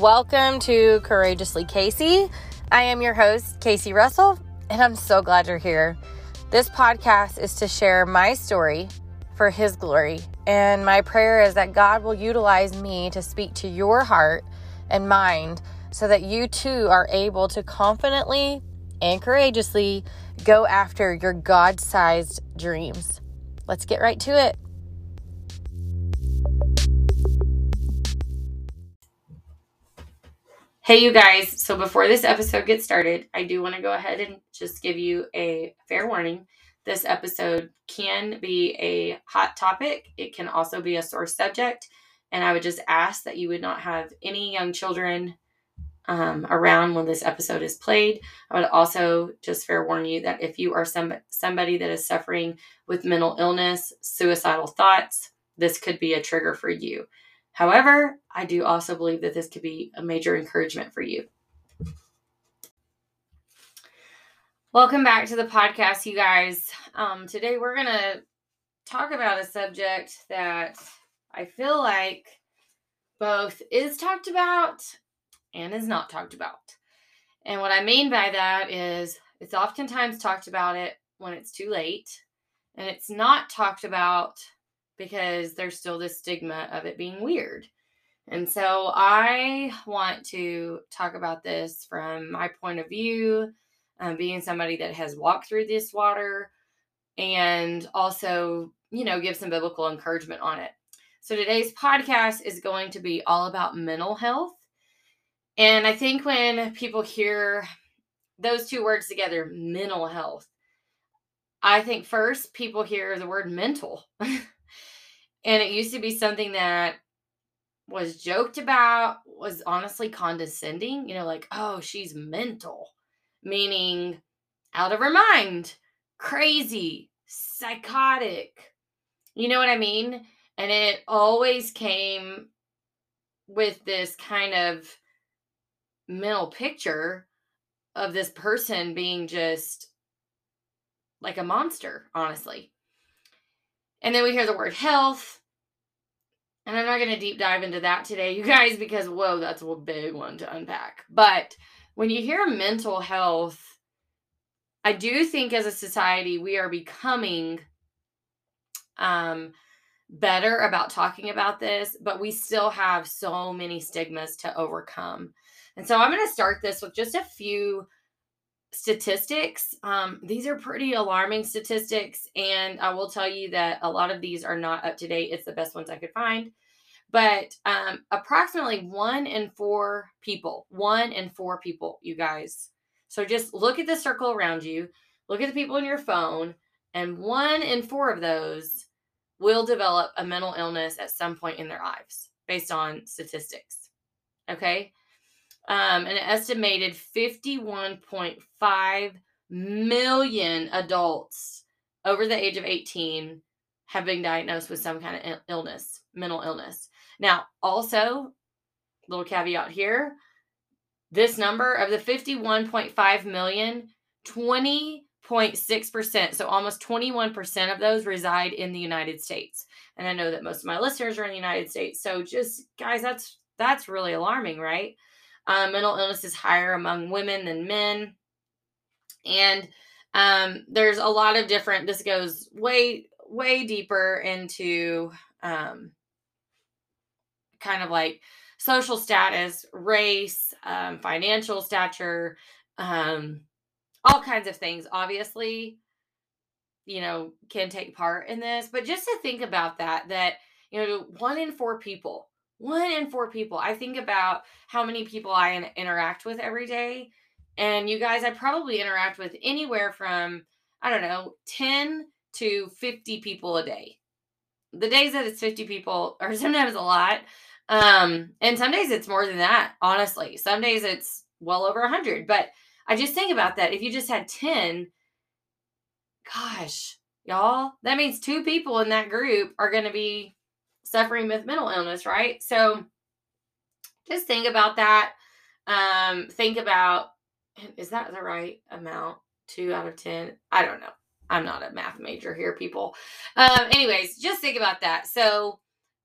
Welcome to Courageously Casey. I am your host, Casey Russell, and I'm so glad you're here. This podcast is to share my story for His glory, and my prayer is that God will utilize me to speak to your heart and mind so that you too are able to confidently and courageously go after your God sized dreams. Let's get right to it. Hey, you guys. So, before this episode gets started, I do want to go ahead and just give you a fair warning. This episode can be a hot topic, it can also be a sore subject. And I would just ask that you would not have any young children um, around when this episode is played. I would also just fair warn you that if you are some, somebody that is suffering with mental illness, suicidal thoughts, this could be a trigger for you. However, I do also believe that this could be a major encouragement for you. Welcome back to the podcast, you guys. Um, today we're going to talk about a subject that I feel like both is talked about and is not talked about. And what I mean by that is it's oftentimes talked about it when it's too late, and it's not talked about because there's still this stigma of it being weird. And so I want to talk about this from my point of view, um, being somebody that has walked through this water, and also, you know, give some biblical encouragement on it. So today's podcast is going to be all about mental health. And I think when people hear those two words together, mental health, I think first people hear the word mental. And it used to be something that was joked about, was honestly condescending, you know, like, oh, she's mental, meaning out of her mind, crazy, psychotic. You know what I mean? And it always came with this kind of mental picture of this person being just like a monster, honestly. And then we hear the word health. And I'm not going to deep dive into that today, you guys, because whoa, that's a big one to unpack. But when you hear mental health, I do think as a society we are becoming um, better about talking about this, but we still have so many stigmas to overcome. And so I'm going to start this with just a few statistics. Um, these are pretty alarming statistics, and I will tell you that a lot of these are not up to date. It's the best ones I could find. But um, approximately one in four people, one in four people, you guys. So just look at the circle around you, look at the people in your phone, and one in four of those will develop a mental illness at some point in their lives based on statistics. Okay um, an estimated 51.5 million adults over the age of 18 have been diagnosed with some kind of illness, mental illness. Now, also, little caveat here this number of the 51.5 million, 20.6%, so almost 21% of those reside in the United States. And I know that most of my listeners are in the United States. So just guys, that's that's really alarming, right? Um, mental illness is higher among women than men. And um, there's a lot of different, this goes way, way deeper into um, kind of like social status, race, um, financial stature, um, all kinds of things, obviously, you know, can take part in this. But just to think about that, that, you know, one in four people one in four people. I think about how many people I interact with every day. And you guys, I probably interact with anywhere from, I don't know, 10 to 50 people a day. The days that it's 50 people are sometimes a lot. Um, and some days it's more than that, honestly. Some days it's well over 100. But I just think about that. If you just had 10, gosh, y'all, that means two people in that group are going to be suffering with mental illness, right? So just think about that. Um, think about is that the right amount? Two out of 10? I don't know. I'm not a math major here, people. Um, anyways, just think about that. So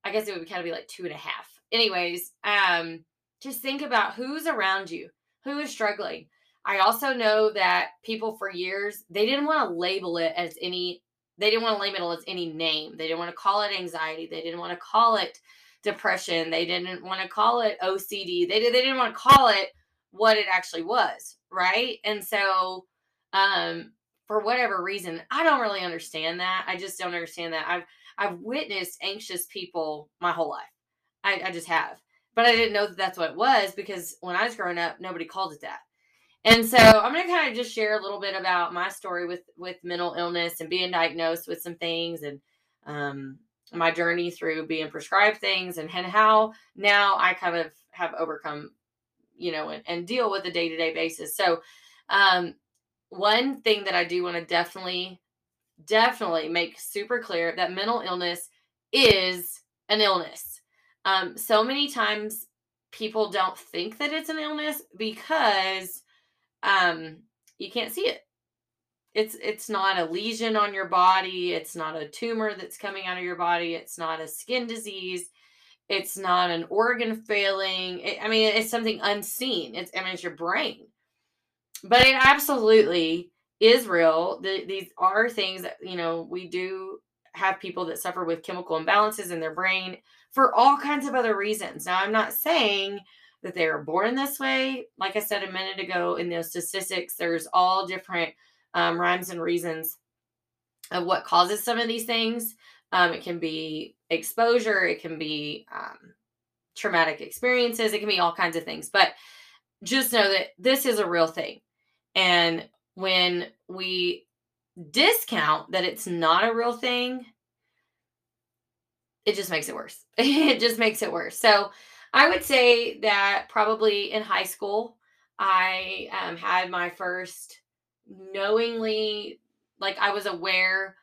I guess it would kind of be like two and a half. Anyways, um, just think about who's around you, who is struggling. I also know that people for years, they didn't want to label it as any, they didn't want to label it as any name. They didn't want to call it anxiety. They didn't want to call it depression. They didn't want to call it OCD. They, they didn't want to call it what it actually was. Right. And so, um, for whatever reason, I don't really understand that. I just don't understand that. I've, I've witnessed anxious people my whole life. I, I just have. But I didn't know that that's what it was because when I was growing up, nobody called it that. And so I'm going to kind of just share a little bit about my story with with mental illness and being diagnosed with some things and um, my journey through being prescribed things and, and how now I kind of have overcome, you know, and, and deal with a day to day basis. So, um, one thing that I do want to definitely, definitely make super clear that mental illness is an illness. Um, so many times people don't think that it's an illness because um, you can't see it. It's it's not a lesion on your body. It's not a tumor that's coming out of your body. It's not a skin disease. It's not an organ failing. It, I mean, it's something unseen. It's I mean, it's your brain. But it absolutely is real. The, these are things that you know we do have people that suffer with chemical imbalances in their brain for all kinds of other reasons. Now, I'm not saying that they are born this way. Like I said a minute ago in those statistics, there's all different um, rhymes and reasons of what causes some of these things. Um, it can be exposure, it can be um, traumatic experiences, it can be all kinds of things. But just know that this is a real thing. And when we discount that it's not a real thing, it just makes it worse. it just makes it worse. So I would say that probably in high school, I um, had my first knowingly, like I was aware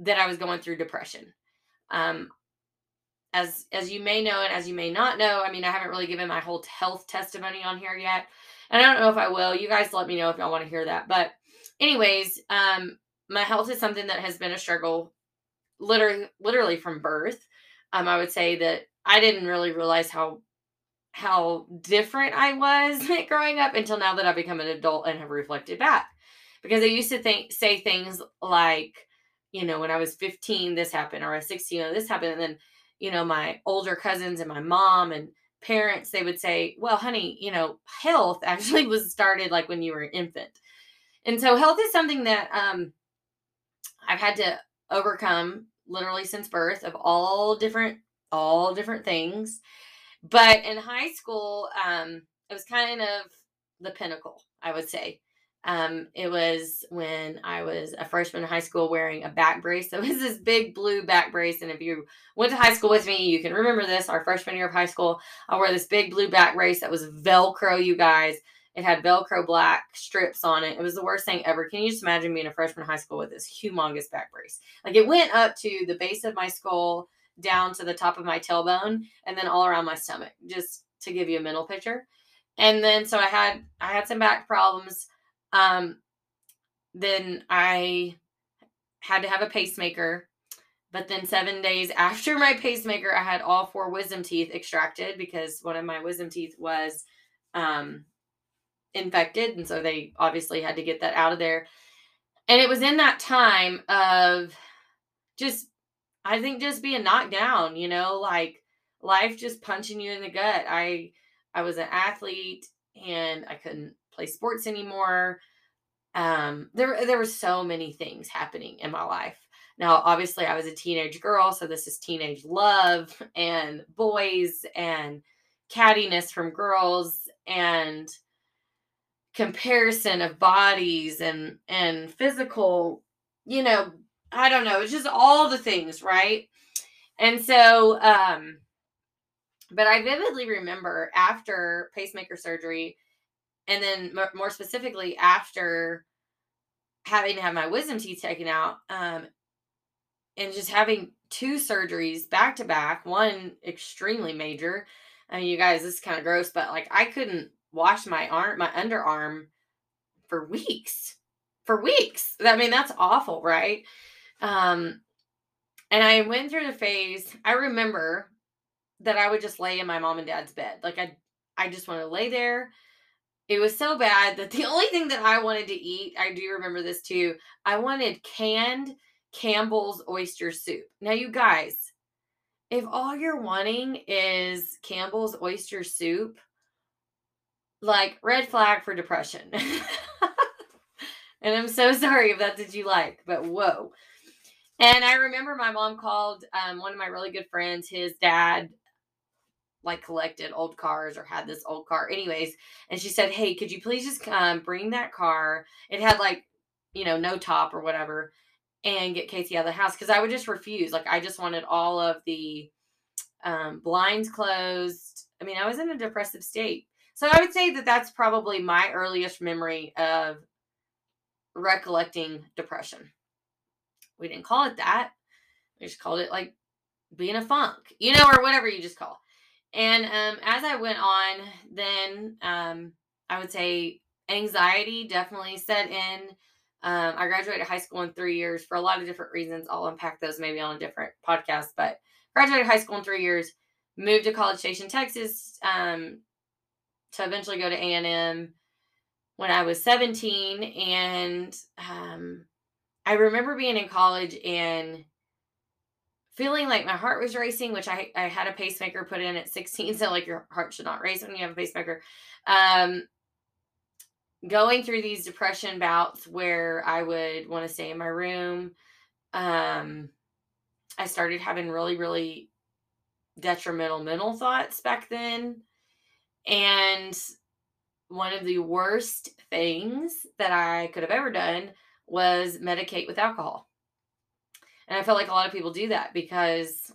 that I was going through depression. Um, as as you may know and as you may not know, I mean, I haven't really given my whole health testimony on here yet, and I don't know if I will. You guys let me know if y'all want to hear that. But, anyways, um, my health is something that has been a struggle, literally, literally from birth. Um, I would say that I didn't really realize how how different I was growing up until now that I've become an adult and have reflected back. Because I used to think say things like, you know, when I was 15, this happened, or I was 16, oh, this happened. And then, you know, my older cousins and my mom and parents, they would say, Well, honey, you know, health actually was started like when you were an infant. And so health is something that um I've had to overcome literally since birth of all different all different things but in high school um it was kind of the pinnacle i would say um it was when i was a freshman in high school wearing a back brace so it was this big blue back brace and if you went to high school with me you can remember this our freshman year of high school i wore this big blue back brace that was velcro you guys it had Velcro black strips on it. It was the worst thing ever. Can you just imagine being a freshman in high school with this humongous back brace? Like it went up to the base of my skull, down to the top of my tailbone, and then all around my stomach, just to give you a mental picture. And then so I had I had some back problems. Um, then I had to have a pacemaker. But then seven days after my pacemaker, I had all four wisdom teeth extracted because one of my wisdom teeth was um, infected. And so they obviously had to get that out of there. And it was in that time of just, I think, just being knocked down, you know, like life just punching you in the gut. I, I was an athlete and I couldn't play sports anymore. Um, there, there were so many things happening in my life. Now, obviously, I was a teenage girl, so this is teenage love and boys and cattiness from girls and comparison of bodies and and physical you know i don't know it's just all the things right and so um but i vividly remember after pacemaker surgery and then more specifically after having to have my wisdom teeth taken out um and just having two surgeries back to back one extremely major i mean you guys this is kind of gross but like i couldn't wash my arm, my underarm for weeks. For weeks. I mean, that's awful, right? Um, and I went through the phase. I remember that I would just lay in my mom and dad's bed. Like I I just want to lay there. It was so bad that the only thing that I wanted to eat, I do remember this too. I wanted canned Campbell's oyster soup. Now, you guys, if all you're wanting is Campbell's oyster soup, like red flag for depression. and I'm so sorry if that's what you like, but whoa. And I remember my mom called um, one of my really good friends, his dad like collected old cars or had this old car. Anyways and she said hey could you please just um, bring that car? It had like you know no top or whatever and get casey out of the house because i would just refuse. Like i just wanted all of the um, blinds closed. I mean i was in a depressive state. So i would say that that's probably my earliest memory of recollecting depression we didn't call it that we just called it like being a funk you know or whatever you just call and um, as I went on, then um, I would say anxiety definitely set in. Um, I graduated high school in three years for a lot of different reasons. I'll unpack those maybe on a different podcast. But graduated high school in three years, moved to College Station, Texas, um, to eventually go to A and M when I was 17. And um, I remember being in college and feeling like my heart was racing, which I, I had a pacemaker put in at 16. So like your heart should not race when you have a pacemaker. Um, going through these depression bouts where I would want to stay in my room. Um, I started having really, really detrimental mental thoughts back then. And one of the worst things that I could have ever done was medicate with alcohol. And I felt like a lot of people do that because,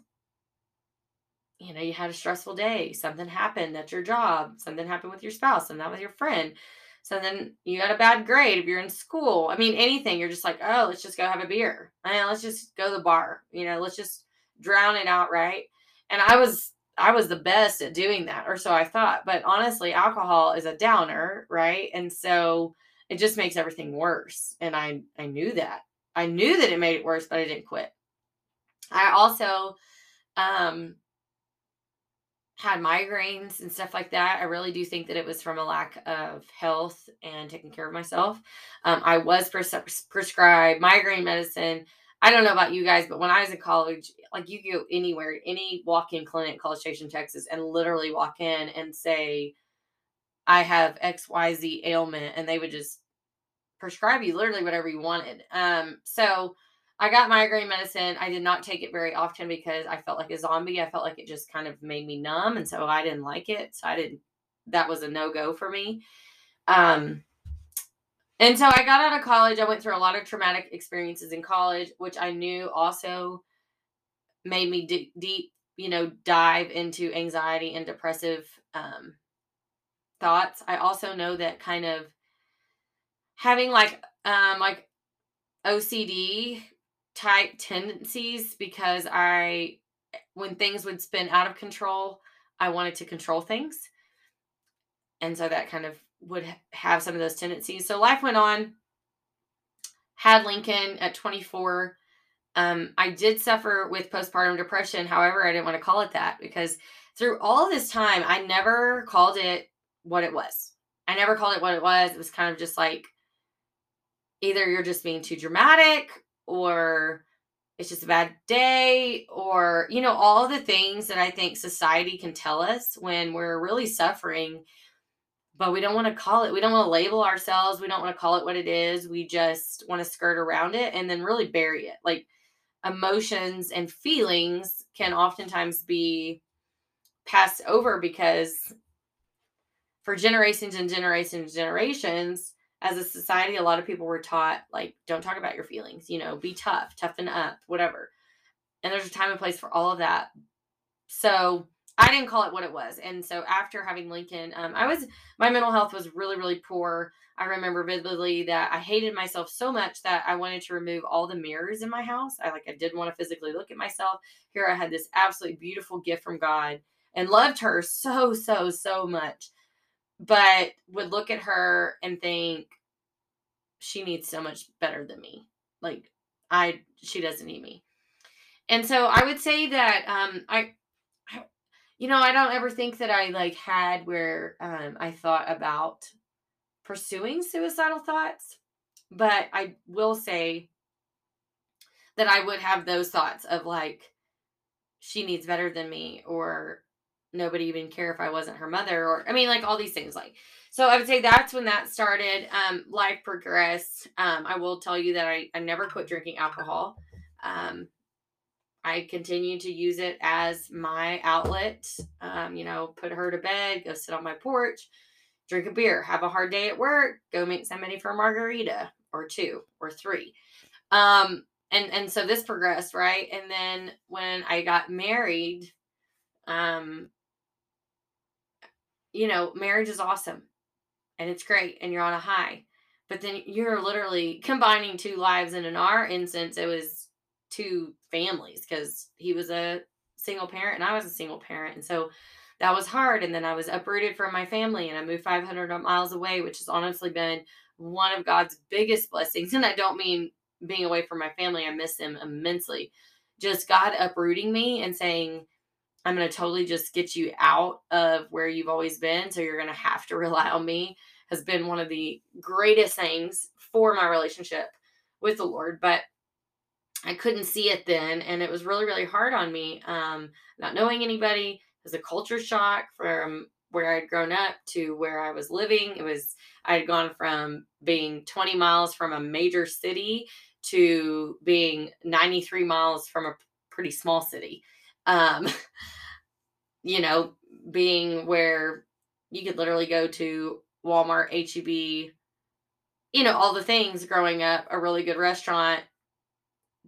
you know, you had a stressful day, something happened at your job, something happened with your spouse, something with your friend, something you got a bad grade if you're in school. I mean, anything, you're just like, oh, let's just go have a beer. I mean, let's just go to the bar, you know, let's just drown it out, right? And I was I was the best at doing that, or so I thought. But honestly, alcohol is a downer, right? And so it just makes everything worse. And I I knew that. I knew that it made it worse, but I didn't quit. I also um, had migraines and stuff like that. I really do think that it was from a lack of health and taking care of myself. Um, I was pres- prescribed migraine medicine. I don't know about you guys, but when I was in college, like you go anywhere, any walk in clinic, College Station, Texas, and literally walk in and say, I have XYZ ailment, and they would just prescribe you literally whatever you wanted. Um, so I got migraine medicine. I did not take it very often because I felt like a zombie. I felt like it just kind of made me numb, and so I didn't like it. So I didn't. That was a no go for me. Um, and so I got out of college. I went through a lot of traumatic experiences in college, which I knew also made me d- deep, you know, dive into anxiety and depressive um, thoughts. I also know that kind of having like um like OCD type tendencies because I when things would spin out of control, I wanted to control things. And so that kind of would have some of those tendencies. So life went on. Had Lincoln at 24. Um, I did suffer with postpartum depression. However, I didn't want to call it that because through all this time, I never called it what it was. I never called it what it was. It was kind of just like either you're just being too dramatic or it's just a bad day or you know all the things that i think society can tell us when we're really suffering but we don't want to call it we don't want to label ourselves we don't want to call it what it is we just want to skirt around it and then really bury it. Like emotions and feelings can oftentimes be passed over because for generations and generations and generations as a society, a lot of people were taught, like, don't talk about your feelings, you know, be tough, toughen up, whatever. And there's a time and place for all of that. So I didn't call it what it was. And so after having Lincoln, um, I was, my mental health was really, really poor. I remember vividly that I hated myself so much that I wanted to remove all the mirrors in my house. I like, I didn't want to physically look at myself. Here I had this absolutely beautiful gift from God and loved her so, so, so much but would look at her and think she needs so much better than me. Like I she doesn't need me. And so I would say that um I, I you know, I don't ever think that I like had where um, I thought about pursuing suicidal thoughts, but I will say that I would have those thoughts of like, she needs better than me, or nobody even care if I wasn't her mother, or I mean, like all these things. Like, so I would say that's when that started. Um, life progressed. Um, I will tell you that I, I never quit drinking alcohol. Um, I continue to use it as my outlet. Um, you know, put her to bed, go sit on my porch, drink a beer, have a hard day at work, go meet somebody for a margarita or two or three. Um, and and so this progressed, right? And then when I got married, um, you know, marriage is awesome and it's great and you're on a high. But then you're literally combining two lives. And in our instance, it was two families because he was a single parent and I was a single parent. And so that was hard. And then I was uprooted from my family and I moved 500 miles away, which has honestly been one of God's biggest blessings. And I don't mean being away from my family, I miss them immensely. Just God uprooting me and saying, I'm going to totally just get you out of where you've always been. So you're going to have to rely on me has been one of the greatest things for my relationship with the Lord. But I couldn't see it then. And it was really, really hard on me. Um, not knowing anybody it was a culture shock from where I'd grown up to where I was living. It was, I had gone from being 20 miles from a major city to being 93 miles from a pretty small city. Um, you know, being where you could literally go to Walmart, HEB, you know, all the things growing up, a really good restaurant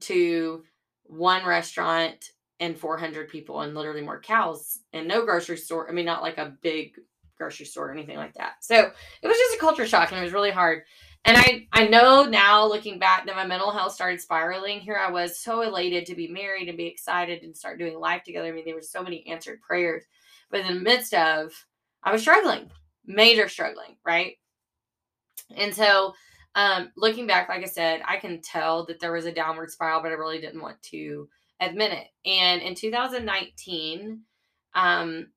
to one restaurant and 400 people and literally more cows and no grocery store. I mean, not like a big grocery store or anything like that. So it was just a culture shock and it was really hard. And I, I know now looking back that my mental health started spiraling. Here I was so elated to be married and be excited and start doing life together. I mean, there were so many answered prayers. But in the midst of, I was struggling, major struggling, right? And so um, looking back, like I said, I can tell that there was a downward spiral, but I really didn't want to admit it. And in 2019, um,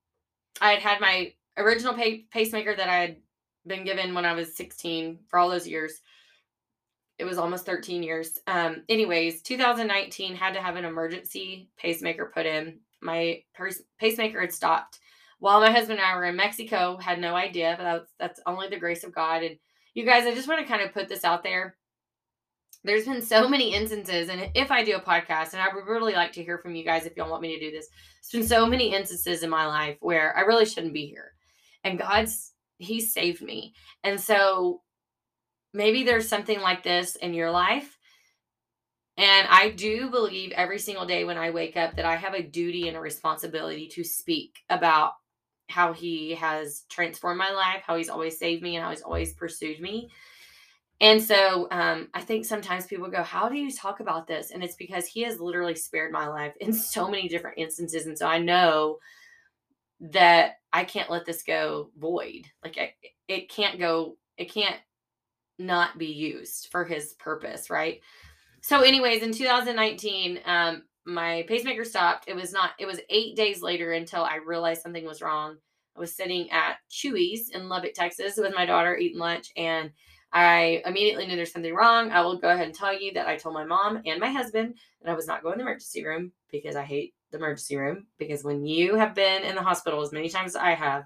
I had had my original pacemaker that I had been given when I was 16 for all those years. It was almost 13 years. Um, anyways, 2019 had to have an emergency pacemaker put in. My pacemaker had stopped while my husband and I were in Mexico. Had no idea, but that's that's only the grace of God. And you guys, I just want to kind of put this out there. There's been so many instances, and if I do a podcast, and I would really like to hear from you guys if y'all want me to do this. There's been so many instances in my life where I really shouldn't be here, and God's he saved me. And so maybe there's something like this in your life. And I do believe every single day when I wake up that I have a duty and a responsibility to speak about how he has transformed my life, how he's always saved me, and how he's always pursued me. And so um, I think sometimes people go, How do you talk about this? And it's because he has literally spared my life in so many different instances. And so I know that I can't let this go void. Like it, it can't go, it can't not be used for his purpose, right? So, anyways, in 2019, um, my pacemaker stopped. It was not, it was eight days later until I realized something was wrong. I was sitting at Chuy's in Lubbock, Texas with my daughter eating lunch, and I immediately knew there's something wrong. I will go ahead and tell you that I told my mom and my husband that I was not going to the emergency room because I hate the emergency room because when you have been in the hospital as many times as I have,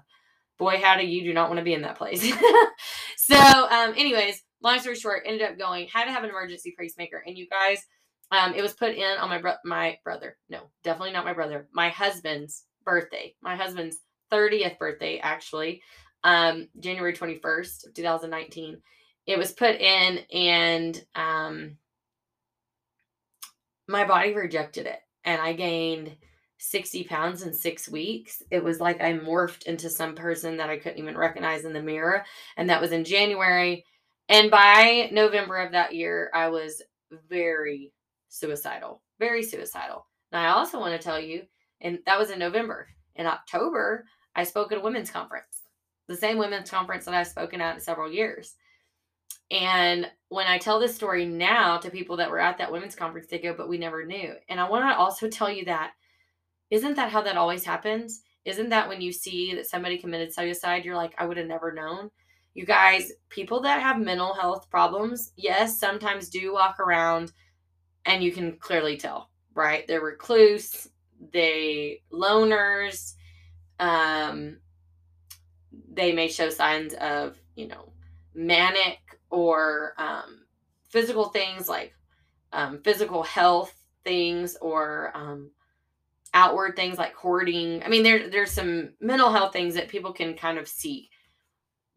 boy howdy, you do not want to be in that place. so, um, anyways, long story short, ended up going, had to have an emergency pacemaker, and you guys, um, it was put in on my bro- my brother. No, definitely not my brother. My husband's birthday. My husband's 30th birthday, actually, um, January 21st of 2019. It was put in, and um, my body rejected it and I gained 60 pounds in six weeks. It was like I morphed into some person that I couldn't even recognize in the mirror. And that was in January. And by November of that year, I was very suicidal, very suicidal. Now, I also want to tell you, and that was in November. In October, I spoke at a women's conference, the same women's conference that I've spoken at in several years. And when I tell this story now to people that were at that women's conference, they go, but we never knew. And I want to also tell you that isn't that how that always happens? isn't that when you see that somebody committed suicide, you're like, I would have never known? You guys, people that have mental health problems, yes, sometimes do walk around and you can clearly tell, right? They're recluse, they loners, um, they may show signs of, you know, manic or um, physical things like um, physical health things or um, outward things like hoarding. I mean, there, there's some mental health things that people can kind of see.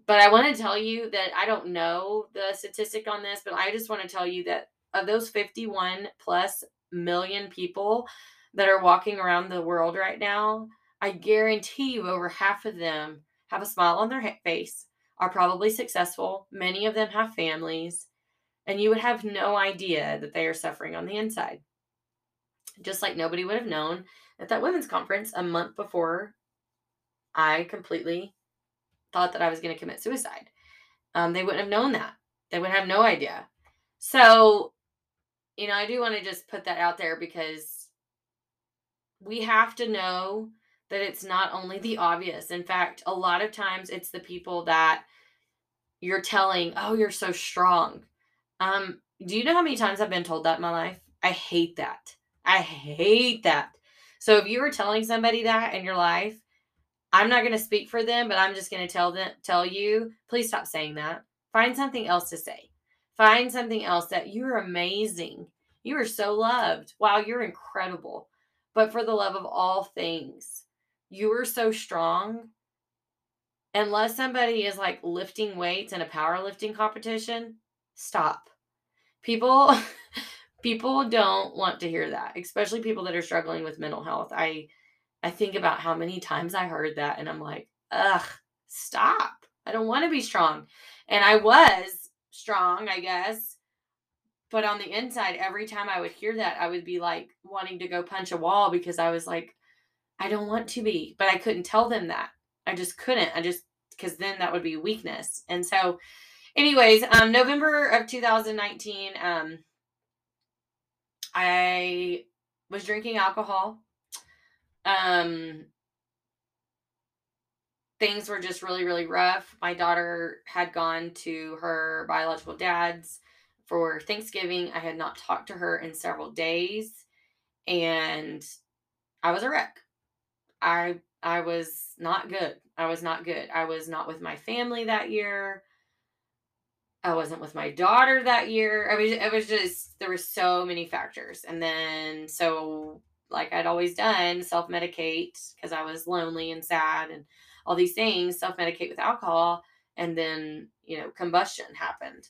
But I want to tell you that I don't know the statistic on this, but I just want to tell you that of those 51 plus million people that are walking around the world right now, I guarantee you over half of them have a smile on their face, are probably successful. Many of them have families, and you would have no idea that they are suffering on the inside. Just like nobody would have known at that women's conference a month before I completely thought that I was going to commit suicide. Um, they wouldn't have known that. They would have no idea. So, you know, I do want to just put that out there because we have to know that it's not only the obvious. In fact, a lot of times it's the people that you're telling, "Oh, you're so strong." Um, do you know how many times I've been told that in my life? I hate that. I hate that. So if you were telling somebody that in your life, I'm not going to speak for them, but I'm just going to tell them tell you, please stop saying that. Find something else to say. Find something else that you're amazing. You are so loved. Wow, you're incredible. But for the love of all things, you are so strong. Unless somebody is like lifting weights in a powerlifting competition, stop. People people don't want to hear that, especially people that are struggling with mental health. I I think about how many times I heard that and I'm like, ugh, stop. I don't want to be strong. And I was strong, I guess. But on the inside, every time I would hear that, I would be like wanting to go punch a wall because I was like, I don't want to be. But I couldn't tell them that. I just couldn't. I just, because then that would be weakness. And so, anyways, um, November of 2019, um, I was drinking alcohol um, things were just really, really rough. My daughter had gone to her biological dad's for Thanksgiving. I had not talked to her in several days, and I was a wreck. I I was not good. I was not good. I was not with my family that year. I wasn't with my daughter that year. I mean, it was just there were so many factors, and then so like I'd always done, self medicate because I was lonely and sad and all these things, self medicate with alcohol. And then, you know, combustion happened.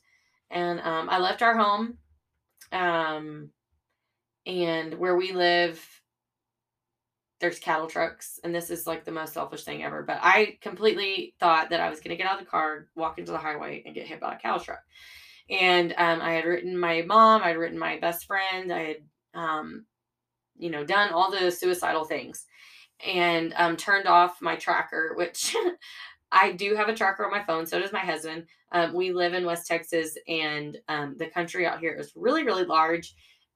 And um, I left our home. Um, and where we live, there's cattle trucks. And this is like the most selfish thing ever. But I completely thought that I was going to get out of the car, walk into the highway, and get hit by a cattle truck. And um, I had written my mom, I'd written my best friend, I had um, you know, done all the suicidal things and um, turned off my tracker, which I do have a tracker on my phone. So does my husband. Um, we live in West Texas, and um, the country out here is really, really large.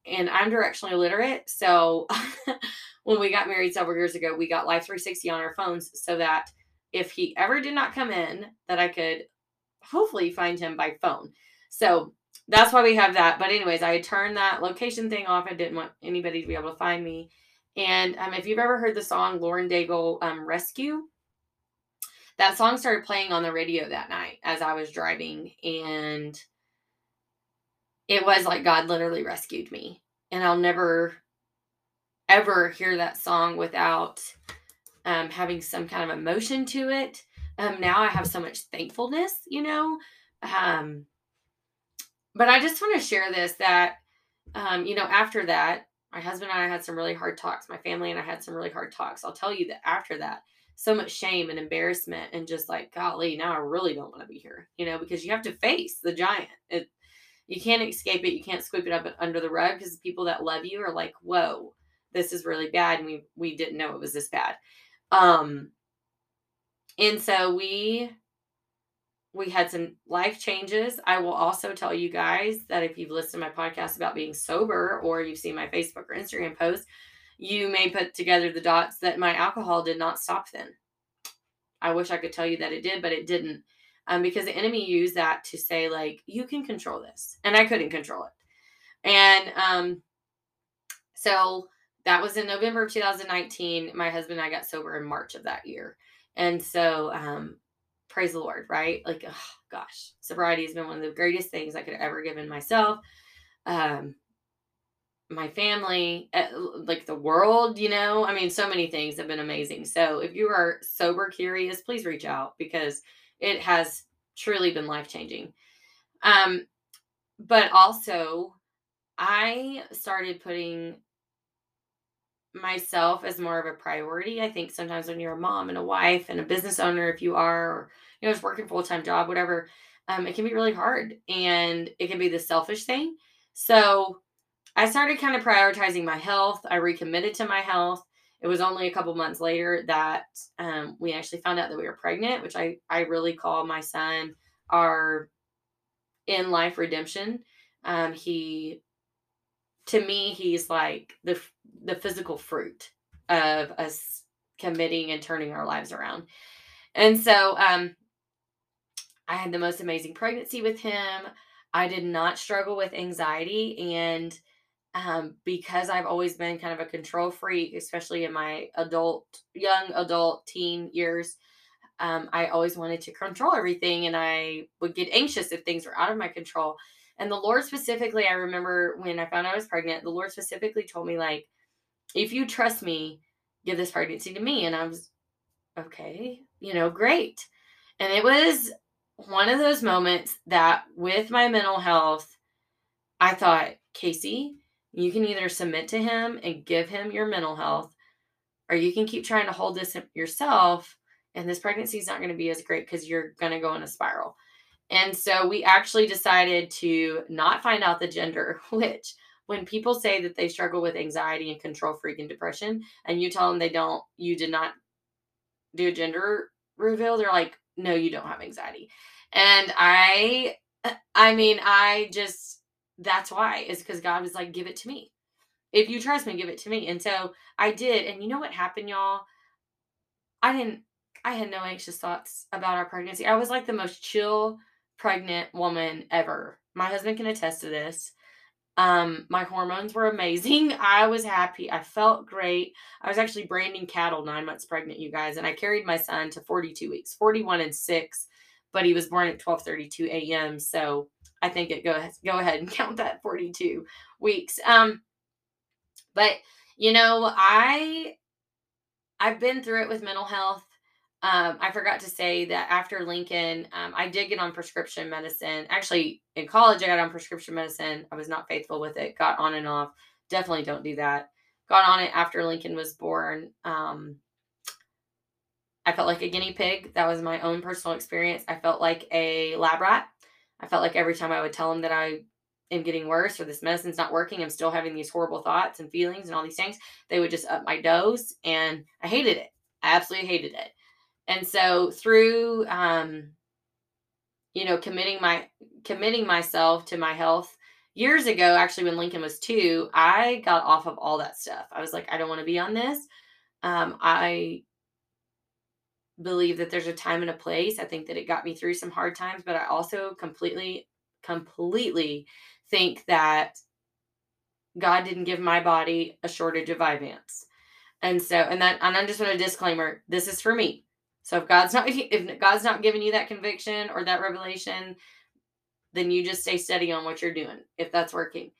And I'm directionally illiterate. So when we got married several years ago, we got Life 360 on our phones so that if he ever did not come in, that I could hopefully find him by phone. So that's why we have that. But anyways, I turned that location thing off. I didn't want anybody to be able to find me. And um, if you've ever heard the song Lauren Daigle um, Rescue, that song started playing on the radio that night as I was driving. And it was like God literally rescued me. And I'll never, ever hear that song without um, having some kind of emotion to it. Um, now I have so much thankfulness, you know. Um, but I just want to share this that, um, you know, after that, my husband and I had some really hard talks. My family and I had some really hard talks. I'll tell you that after that, so much shame and embarrassment, and just like, golly, now I really don't want to be here, you know, because you have to face the giant. It, you can't escape it. You can't sweep it up under the rug because the people that love you are like, whoa, this is really bad. And we, we didn't know it was this bad. Um, and so we we had some life changes. I will also tell you guys that if you've listened to my podcast about being sober or you've seen my Facebook or Instagram post, you may put together the dots that my alcohol did not stop then. I wish I could tell you that it did, but it didn't. Um, because the enemy used that to say, like, you can control this. And I couldn't control it. And um, so that was in November of 2019. My husband and I got sober in March of that year. And so, um, praise the Lord, right? Like, oh, gosh, sobriety has been one of the greatest things I could ever given myself. Um, my family, eh, like the world, you know, I mean, so many things have been amazing. So if you are sober curious, please reach out because it has truly been life changing. Um, but also, I started putting myself as more of a priority. I think sometimes when you're a mom and a wife and a business owner, if you are, or you know, just working full time job, whatever, um, it can be really hard and it can be the selfish thing. So I started kind of prioritizing my health. I recommitted to my health. It was only a couple months later that um, we actually found out that we were pregnant, which I I really call my son our in life redemption. Um, he to me he's like the the physical fruit of us committing and turning our lives around. And so um I had the most amazing pregnancy with him. I did not struggle with anxiety and um, because I've always been kind of a control freak, especially in my adult, young adult teen years, um, I always wanted to control everything and I would get anxious if things were out of my control. And the Lord specifically, I remember when I found out I was pregnant, the Lord specifically told me, like, if you trust me, give this pregnancy to me. And I was, okay, you know, great. And it was one of those moments that with my mental health, I thought, Casey, you can either submit to him and give him your mental health, or you can keep trying to hold this yourself. And this pregnancy is not going to be as great because you're going to go in a spiral. And so we actually decided to not find out the gender, which when people say that they struggle with anxiety and control freak and depression, and you tell them they don't, you did not do a gender reveal, they're like, no, you don't have anxiety. And I, I mean, I just, that's why, is because God was like, give it to me. If you trust me, give it to me. And so I did. And you know what happened, y'all? I didn't, I had no anxious thoughts about our pregnancy. I was like the most chill, pregnant woman ever. My husband can attest to this. Um, my hormones were amazing. I was happy. I felt great. I was actually branding cattle nine months pregnant, you guys, and I carried my son to 42 weeks, 41 and six, but he was born at 12:32 a.m. So I think it go go ahead and count that 42 weeks. Um, but you know, I I've been through it with mental health. Um, I forgot to say that after Lincoln, um, I did get on prescription medicine. Actually, in college, I got on prescription medicine. I was not faithful with it, got on and off. Definitely don't do that. Got on it after Lincoln was born. Um, I felt like a guinea pig. That was my own personal experience. I felt like a lab rat. I felt like every time I would tell him that I am getting worse or this medicine's not working, I'm still having these horrible thoughts and feelings and all these things, they would just up my dose. And I hated it. I absolutely hated it. And so through um you know committing my committing myself to my health years ago actually when Lincoln was 2, I got off of all that stuff. I was like I don't want to be on this. Um I believe that there's a time and a place. I think that it got me through some hard times, but I also completely completely think that God didn't give my body a shortage of Vyvanse. And so, and that, and I just want a disclaimer: this is for me. So if God's not if God's not giving you that conviction or that revelation, then you just stay steady on what you're doing if that's working.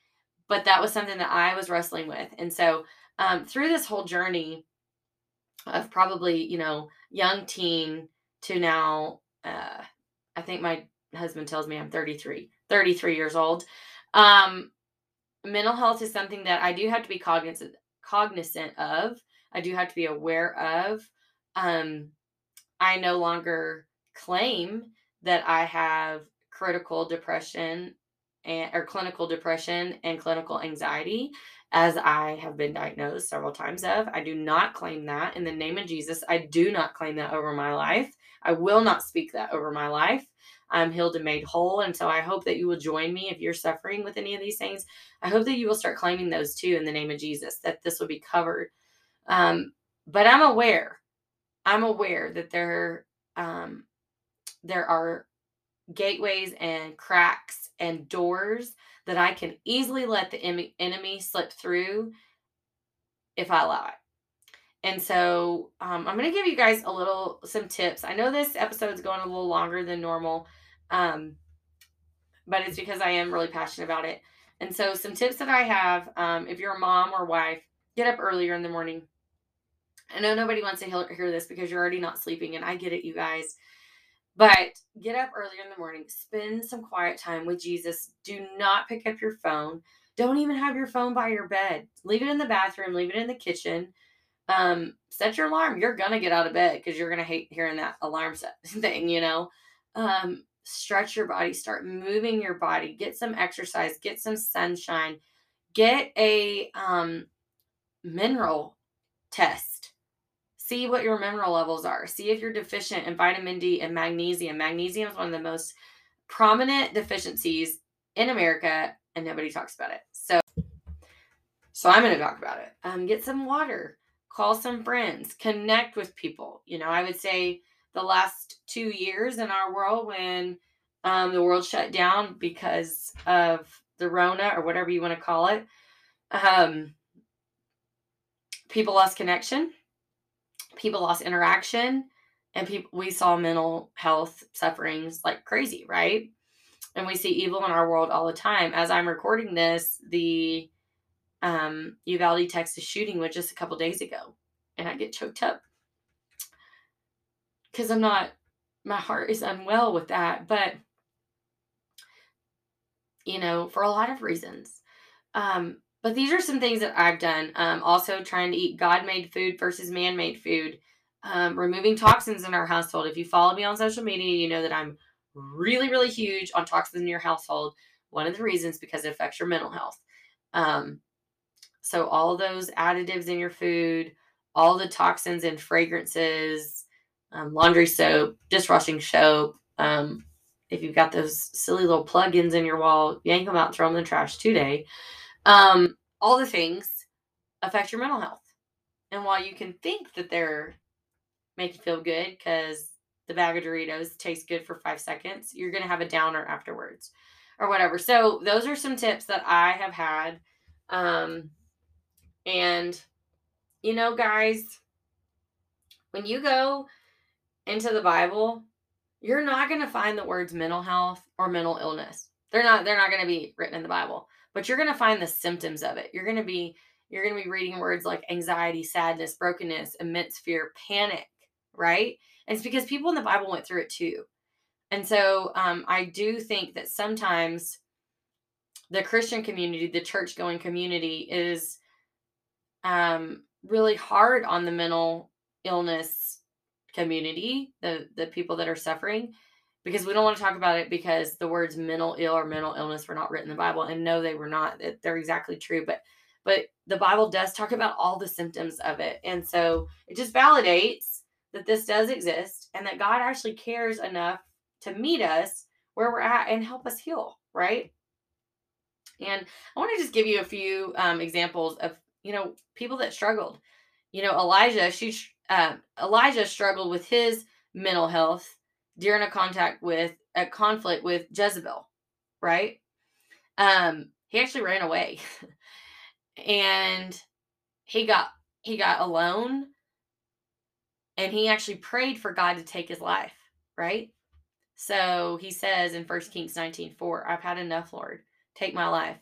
But that was something that I was wrestling with, and so um, through this whole journey of probably you know young teen to now, uh, I think my husband tells me I'm 33, 33 years old. Um, mental health is something that I do have to be cognizant cognizant of. I do have to be aware of. Um, I no longer claim that I have critical depression and or clinical depression and clinical anxiety as I have been diagnosed several times of. I do not claim that in the name of Jesus. I do not claim that over my life. I will not speak that over my life. I'm healed and made whole. And so I hope that you will join me if you're suffering with any of these things. I hope that you will start claiming those too in the name of Jesus, that this will be covered. Um, but I'm aware, I'm aware that there, um, there are gateways and cracks and doors that I can easily let the enemy slip through if I allow it. And so um, I'm going to give you guys a little, some tips. I know this episode is going a little longer than normal, um, but it's because I am really passionate about it. And so, some tips that I have um, if you're a mom or wife, get up earlier in the morning. I know nobody wants to hear this because you're already not sleeping, and I get it, you guys. But get up earlier in the morning, spend some quiet time with Jesus. Do not pick up your phone. Don't even have your phone by your bed. Leave it in the bathroom, leave it in the kitchen. Um, set your alarm. You're gonna get out of bed because you're gonna hate hearing that alarm set thing, you know. Um, stretch your body, start moving your body, get some exercise, get some sunshine, get a um mineral test see what your mineral levels are. See if you're deficient in vitamin D and magnesium. Magnesium is one of the most prominent deficiencies in America, and nobody talks about it. So, so I'm going to talk about it. Um, get some water, call some friends, connect with people. You know, I would say the last two years in our world when um, the world shut down because of the Rona or whatever you want to call it, um, people lost connection people lost interaction and people we saw mental health sufferings like crazy, right? And we see evil in our world all the time. As I'm recording this, the um, Uvalde, Texas shooting was just a couple days ago, and I get choked up because I'm not. My heart is unwell with that, but you know, for a lot of reasons. Um, but these are some things that I've done. Um, also, trying to eat God made food versus man made food. Um, removing toxins in our household. If you follow me on social media, you know that I'm really, really huge on toxins in your household. One of the reasons because it affects your mental health. Um, so, all those additives in your food, all the toxins and fragrances, um, laundry soap, dishwashing soap. Um, if you've got those silly little plugins in your wall, yank them out and throw them in the trash today. Um, all the things affect your mental health. And while you can think that they're make you feel good because the bag of Doritos tastes good for five seconds, you're to have a downer afterwards or whatever. So, those are some tips that I have had. Um, and, you know, guys, when you go into the Bible, you're not going to find the words mental health or mental illness. They're not they're not going to be written in the Bible but you're going to find the symptoms of it. You're going to be you're going to be reading words like anxiety, sadness, brokenness, immense fear, panic, right? And it's because people in the Bible went through it too. And so um, I do think that sometimes the Christian community, the church going community, is um, really hard on the mental illness community, the the people that are suffering, because we don't want to talk about it because the words mental ill or mental illness were not written in the Bible. And no, they were not. They're exactly true. But but the Bible does talk about all the symptoms of it. And so it just validates that this does exist and that God actually cares enough to meet us where we're at and help us heal, right? And I want to just give you a few um, examples of, you know, people that struggled. You know, Elijah, she, uh, Elijah struggled with his mental health during a contact with a conflict with Jezebel, right? Um, he actually ran away. and he got he got alone and he actually prayed for God to take his life, right? So he says in 1 Kings 19 4, I've had enough, Lord. Take my life.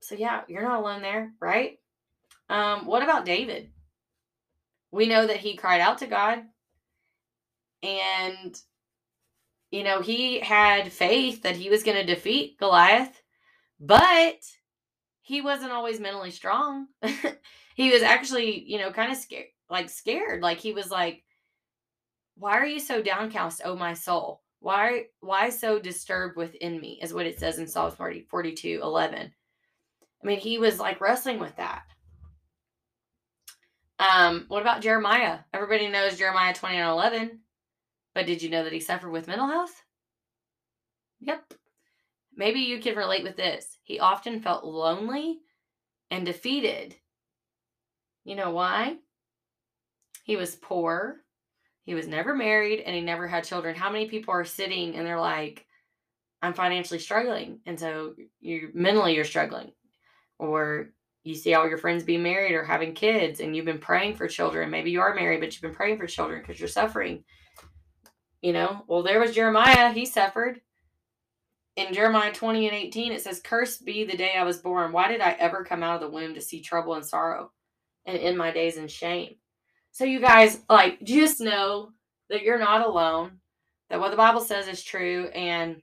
So yeah, you're not alone there, right? Um, what about David? We know that he cried out to God and, you know, he had faith that he was going to defeat Goliath, but he wasn't always mentally strong. he was actually, you know, kind of scared, like scared. Like he was like, why are you so downcast, oh my soul? Why why so disturbed within me is what it says in Psalms 40, 42, 11. I mean, he was like wrestling with that. Um, what about Jeremiah? Everybody knows Jeremiah 20 and 11 But did you know that he suffered with mental health? Yep. Maybe you can relate with this. He often felt lonely and defeated. You know why? He was poor. He was never married and he never had children. How many people are sitting and they're like, I'm financially struggling. And so you mentally you're struggling. Or you see all your friends being married or having kids and you've been praying for children. Maybe you are married, but you've been praying for children because you're suffering. You know, well, there was Jeremiah. He suffered. In Jeremiah 20 and 18, it says, Cursed be the day I was born. Why did I ever come out of the womb to see trouble and sorrow and end my days in shame? So, you guys, like, just know that you're not alone, that what the Bible says is true. And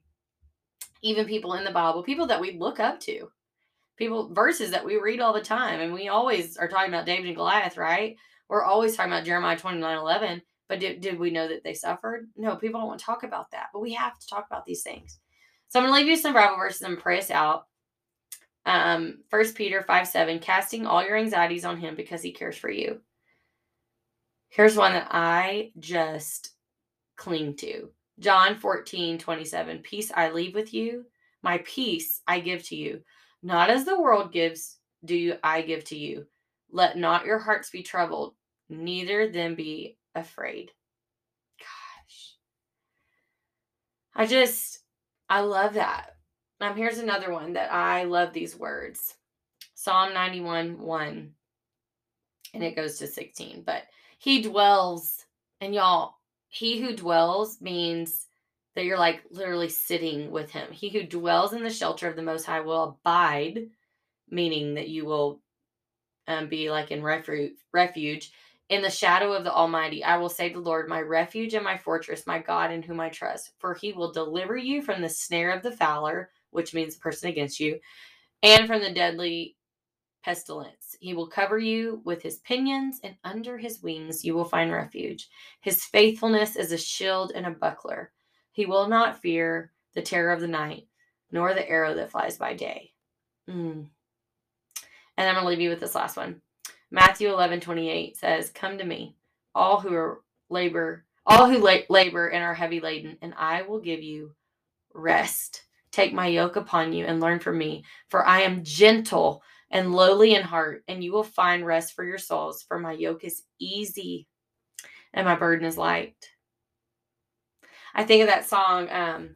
even people in the Bible, people that we look up to, people verses that we read all the time and we always are talking about david and goliath right we're always talking about jeremiah 29 11 but did, did we know that they suffered? No people don't want to talk about that but we have to talk about these things. So i'm going to leave you some bible verses and pray us out. Um first peter 5 7 casting all your anxieties on him because he cares for you. Here's one that i just cling to. John 14 27 peace i leave with you my peace i give to you. Not as the world gives, do I give to you. Let not your hearts be troubled, neither them be afraid. Gosh. I just I love that. Um, here's another one that I love these words. Psalm 91 1. And it goes to 16. But he dwells, and y'all, he who dwells means that you're like literally sitting with him. He who dwells in the shelter of the Most High will abide, meaning that you will um, be like in refuge, refuge in the shadow of the Almighty. I will say to the Lord, my refuge and my fortress, my God in whom I trust, for he will deliver you from the snare of the fowler, which means the person against you, and from the deadly pestilence. He will cover you with his pinions, and under his wings you will find refuge. His faithfulness is a shield and a buckler. He will not fear the terror of the night, nor the arrow that flies by day. Mm. And I'm going to leave you with this last one. Matthew 11, 28 says, Come to me, all who are labor, all who la- labor and are heavy laden, and I will give you rest. Take my yoke upon you and learn from me, for I am gentle and lowly in heart, and you will find rest for your souls. For my yoke is easy and my burden is light. I think of that song. Um,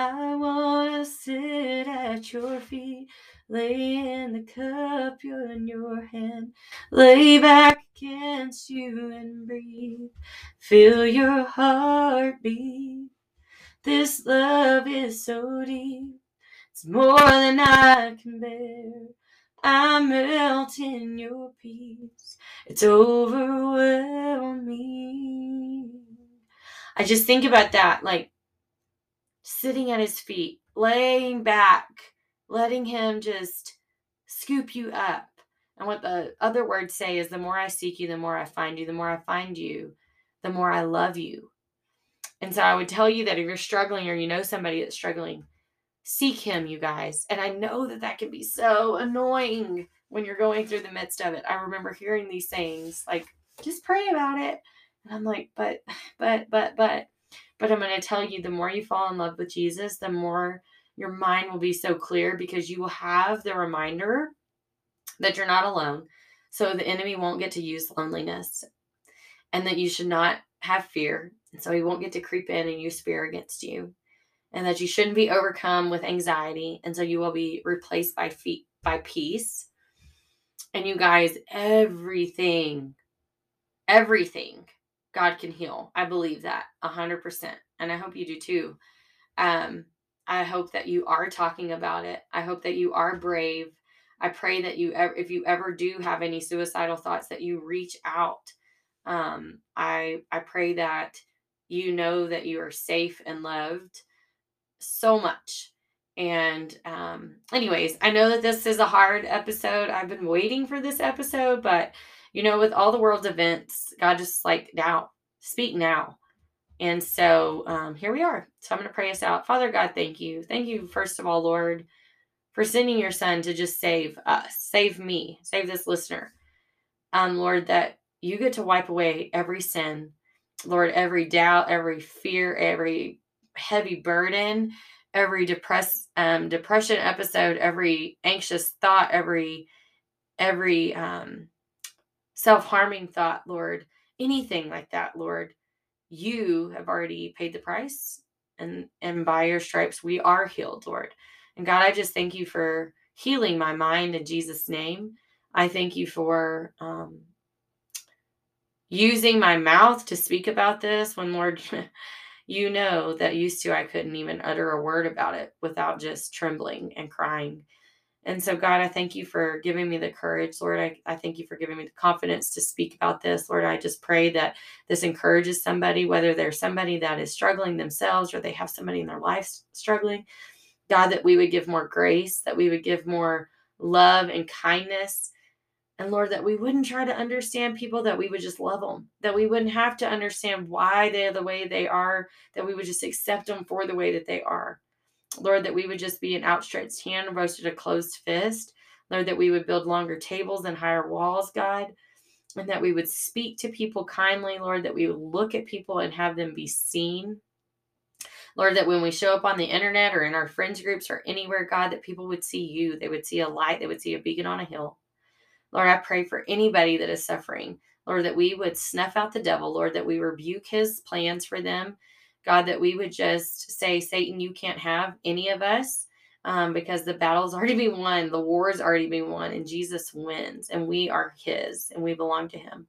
I wanna sit at your feet, lay in the cup you're in your hand, lay back against you and breathe. Feel your heart beat. This love is so deep, it's more than I can bear. I melt in your peace. It's overwhelming. Me. I just think about that, like sitting at his feet, laying back, letting him just scoop you up. And what the other words say is the more I seek you, the more I find you. The more I find you, the more I love you. And so I would tell you that if you're struggling or you know somebody that's struggling, seek him, you guys. And I know that that can be so annoying when you're going through the midst of it. I remember hearing these sayings like, just pray about it. And I'm like, but, but, but, but, but I'm going to tell you the more you fall in love with Jesus, the more your mind will be so clear because you will have the reminder that you're not alone. So the enemy won't get to use loneliness and that you should not have fear. And so he won't get to creep in and use fear against you. And that you shouldn't be overcome with anxiety. And so you will be replaced by feet by peace. And you guys, everything, everything God can heal. I believe that a hundred percent. And I hope you do too. Um, I hope that you are talking about it. I hope that you are brave. I pray that you, if you ever do have any suicidal thoughts, that you reach out. Um, I I pray that you know that you are safe and loved so much. And um, anyways, I know that this is a hard episode. I've been waiting for this episode, but you know, with all the world's events, God just like now, speak now. And so um, here we are. So I'm going to pray us out. Father God, thank you. Thank you, first of all, Lord, for sending your son to just save us, save me, save this listener. Um, Lord, that you get to wipe away every sin Lord, every doubt, every fear, every heavy burden, every depress um, depression episode, every anxious thought, every every um, self-harming thought, Lord, anything like that, Lord, you have already paid the price and and by your stripes we are healed, Lord. And God, I just thank you for healing my mind in Jesus' name. I thank you for um, using my mouth to speak about this when, Lord, you know that used to I couldn't even utter a word about it without just trembling and crying. And so, God, I thank you for giving me the courage, Lord. I, I thank you for giving me the confidence to speak about this, Lord. I just pray that this encourages somebody, whether they're somebody that is struggling themselves or they have somebody in their life struggling. God, that we would give more grace, that we would give more love and kindness and Lord, that we wouldn't try to understand people, that we would just love them, that we wouldn't have to understand why they're the way they are, that we would just accept them for the way that they are. Lord, that we would just be an outstretched hand, roasted a closed fist. Lord, that we would build longer tables and higher walls, God, and that we would speak to people kindly, Lord, that we would look at people and have them be seen. Lord, that when we show up on the internet or in our friends groups or anywhere, God, that people would see you. They would see a light, they would see a beacon on a hill. Lord, I pray for anybody that is suffering. Lord, that we would snuff out the devil. Lord, that we rebuke his plans for them. God, that we would just say, Satan, you can't have any of us um, because the battle's already been won. The war's already been won, and Jesus wins, and we are his, and we belong to him.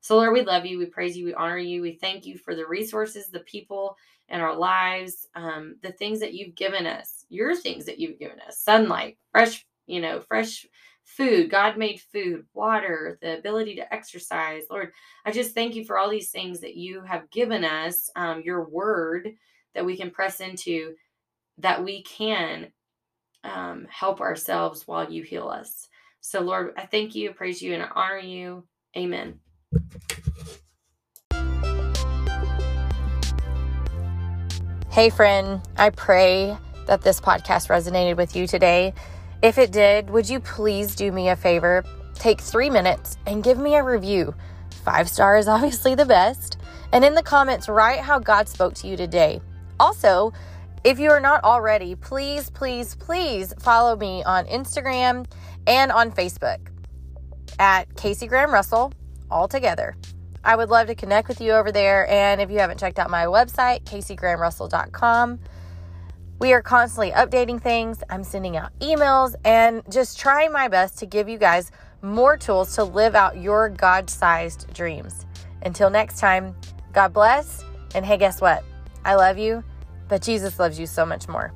So, Lord, we love you. We praise you. We honor you. We thank you for the resources, the people in our lives, um, the things that you've given us, your things that you've given us sunlight, fresh, you know, fresh food. God made food, water, the ability to exercise. Lord, I just thank you for all these things that you have given us, um, your word that we can press into, that we can um, help ourselves while you heal us. So, Lord, I thank you, praise you, and I honor you. Amen. Hey, friend, I pray that this podcast resonated with you today. If it did, would you please do me a favor? Take three minutes and give me a review. Five stars, obviously the best. And in the comments, write how God spoke to you today. Also, if you are not already, please, please, please follow me on Instagram and on Facebook at Casey Graham Russell, all together. I would love to connect with you over there. And if you haven't checked out my website, caseygrahamrussell.com, we are constantly updating things. I'm sending out emails and just trying my best to give you guys more tools to live out your God sized dreams. Until next time, God bless. And hey, guess what? I love you, but Jesus loves you so much more.